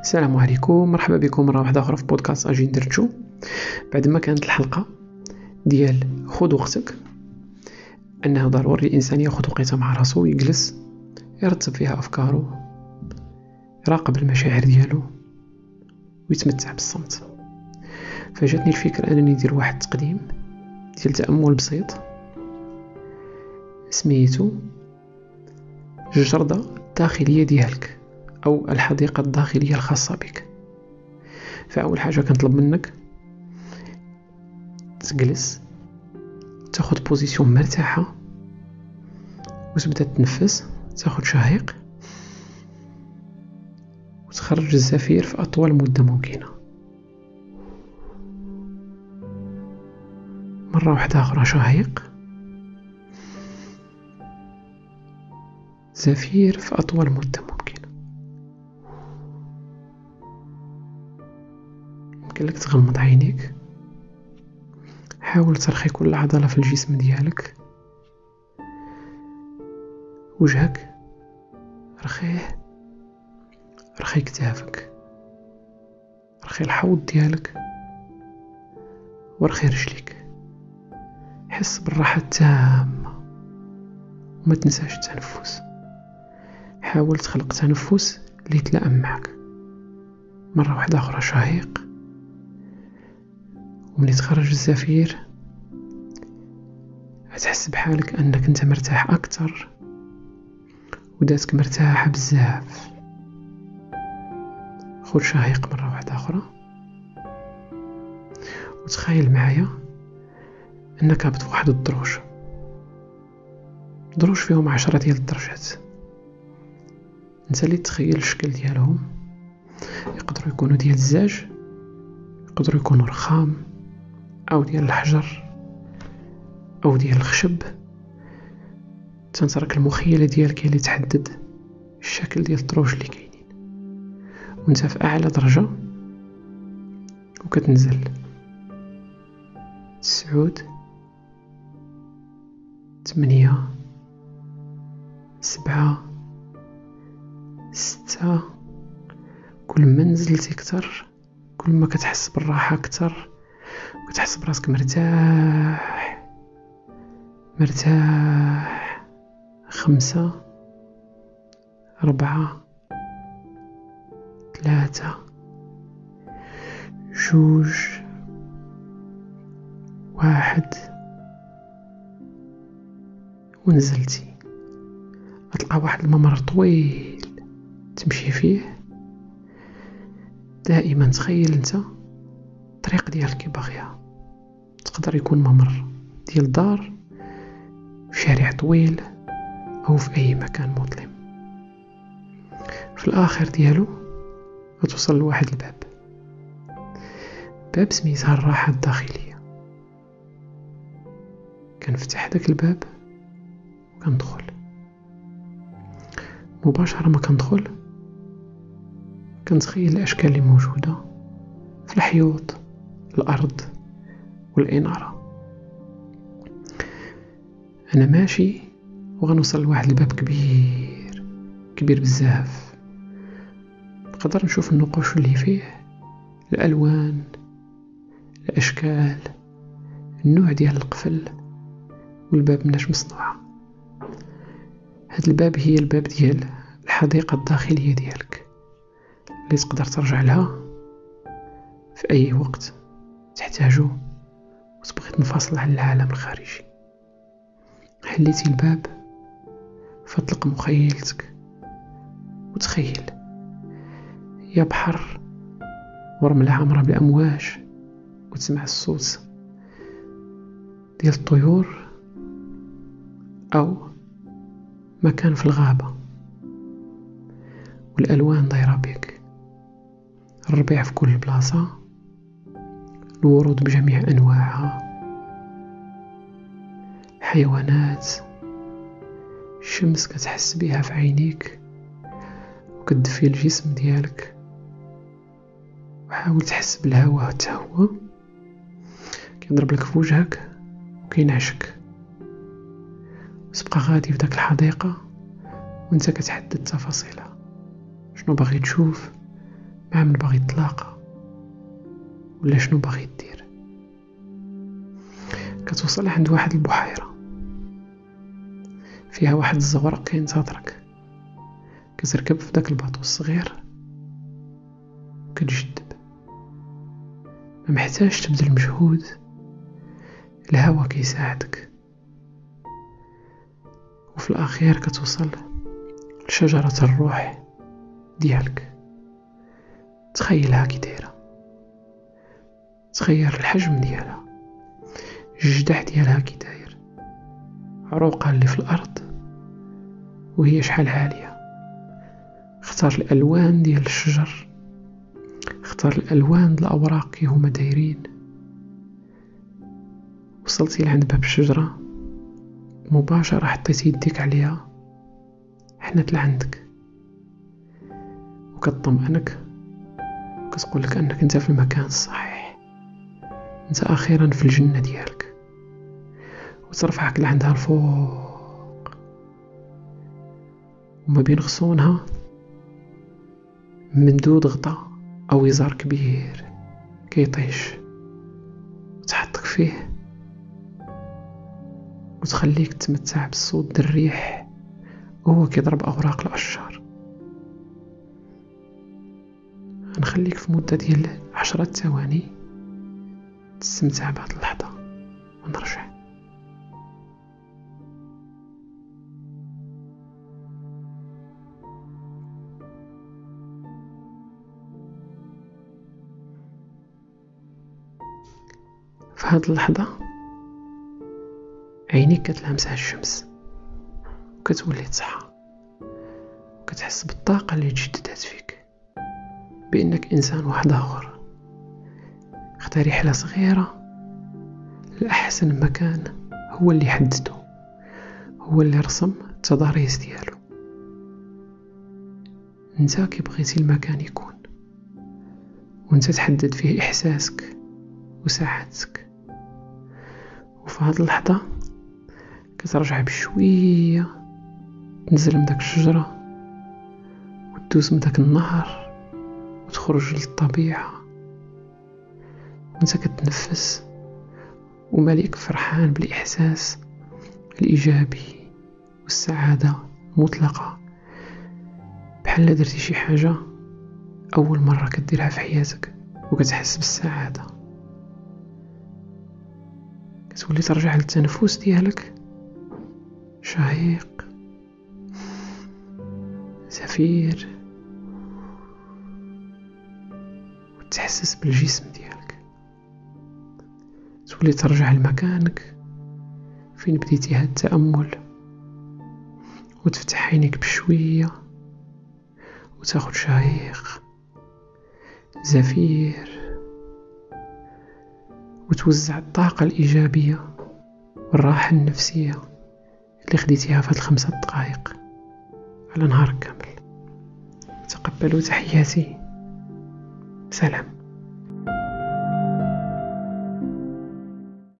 السلام عليكم مرحبا بكم مرة واحدة أخرى في بودكاست أجي درتشو بعد ما كانت الحلقة ديال خذ وقتك انه ضروري الإنسان ياخذ وقته مع راسو يجلس يرتب فيها افكارو يراقب المشاعر ديالو ويتمتع بالصمت. فجاتني الفكرة أنني ندير واحد التقديم ديال تأمل بسيط. سميتو الجردة الداخلية ديالك. أو الحديقة الداخلية الخاصة بك. فأول حاجة كنطلب منك تجلس تاخد بوزيسيون مرتاحة وتبدأ تنفس تاخد شهيق وتخرج الزفير في أطول مدة ممكنة. مرة واحدة أخرى شهيق. زفير في أطول مدة ممكنة. يمكن لك تغمض عينيك. حاول ترخي كل عضلة في الجسم ديالك. وجهك. رخيه. رخي كتافك. رخي الحوض ديالك. ورخي رجليك. حس بالراحة التامة. وما تنساش التنفس. حاول تخلق تنفس اللي يتلائم معك. مرة واحدة أخرى شهيق. ومن يتخرج الزفير تحس بحالك أنك أنت مرتاح أكتر وداتك مرتاحة بزاف. خذ شهيق مرة واحدة أخرى. وتخيل معايا أنك هبط واحد الدروج. دروج فيهم عشرة ديال الدرجات. أنت اللي تخيل الشكل ديالهم. يقدروا يكونوا ديال الزاج يقدروا يكونوا رخام. أو ديال الحجر أو ديال الخشب. تنترك المخيلة ديالك اللي تحدد الشكل ديال الدروج اللي كاينين. وأنت في أعلى درجة وكتنزل. تسعود ثمانية سبعة ستة. كل ما نزلتي كتر كل ما كتحس بالراحة كتر كتحس براسك مرتاح. مرتاح. خمسة. أربعة ثلاثة. جوج. واحد. ونزلتي. غتلقى واحد الممر طويل. تمشي فيه. دائما تخيل انت. الطريق ديالك باغيها تقدر يكون ممر ديال دار في شارع طويل أو في أي مكان مظلم. في الآخر ديالو غتوصل لواحد الباب. باب سميتها الراحة الداخلية. كنفتح داك الباب وكندخل. مباشرة ما كندخل كنتخيل الأشكال اللي موجودة في الحيوط. الأرض والاناره أنا ماشي وغنوصل لواحد الباب كبير كبير بزاف. نقدر نشوف النقوش اللي فيه الألوان الأشكال النوع ديال القفل والباب مناش مصنوعه هاد الباب هي الباب ديال الحديقة الداخلية ديالك. اللي تقدر ترجع لها في أي وقت. تحتاجو وتبغي تنفصل عن العالم الخارجي. حليتي الباب فاطلق مخيلتك وتخيل. يا بحر ورملة عامرة بالأمواج وتسمع الصوت ديال الطيور أو مكان في الغابة. والألوان دايرة بك الربيع في كل بلاصة. الورود بجميع أنواعها. حيوانات. الشمس كتحس بها في عينيك وكتدفي الجسم ديالك. وحاول تحس بالهواء تهوى كيضرب لك في وجهك وكينعشك. تبقى غادي في داك الحديقة وانت كتحدد تفاصيلها. شنو باغي تشوف؟ مع من باغي يتلاقى. ولا شنو باغي دير. كتوصل عند واحد البحيرة. فيها واحد الزورق كينتظرك كتركب في داك الباطو الصغير. وكتجدب ما محتاج تبذل مجهود الهوا كيساعدك. وفي الأخير كتوصل لشجرة الروح ديالك. تخيلها كي دايرة. تغير الحجم ديالها. الجدح ديالها كي داير عروقها اللي في الأرض وهي شحال عالية. اختار الألوان ديال الشجر. اختار الألوان ديال الأوراق كي هما دايرين. وصلتي لعند باب الشجرة. مباشرة حطيتي يديك عليها. حنت لعندك. وكتطمئنك وكتقول لك أنك أنت في المكان الصحيح أنت أخيرا في الجنة ديالك. وترفعك لعندها الفوق. وما بين غصونها ممدود غطا أو وزار كبير كيطيش. وتحطك فيه. وتخليك تمتع بالصوت الريح. وهو كيضرب أوراق الأشجار. غنخليك في مدة ديال عشرة ثواني. تستمتع بهاد اللحظة. ونرجع. في هاد اللحظة عينيك كتلامسها الشمس. وكتولي تصحى. وكتحس بالطاقة اللي تجددات فيك. بأنك إنسان واحد آخر. اختار رحلة صغيرة. لأحسن مكان هو اللي حددو هو اللي رسم التضاريس ديالو. انت كي بغيتي المكان يكون وانت تحدد فيه إحساسك وسعادتك. وفي هاد اللحظة كترجع بشوية تنزل من داك الشجرة وتدوز من داك النهر وتخرج للطبيعة. وانت كتنفس. ومليك فرحان بالإحساس الإيجابي والسعادة المطلقة. بحال درتي شي حاجة أول مرة كديرها في حياتك وكتحس بالسعادة. كتولي ترجع للتنفس ديالك؟ شهيق. زفير وتحسس بالجسم ديالك تولي ترجع لمكانك. فين بديتي هاد التأمل؟ وتفتح عينيك بشوية. وتاخد شهيق. زفير. وتوزع الطاقة الإيجابية والراحة النفسية اللي خديتيها في هاد الخمسة دقائق على نهار كامل. تقبلوا تحياتي. سلام.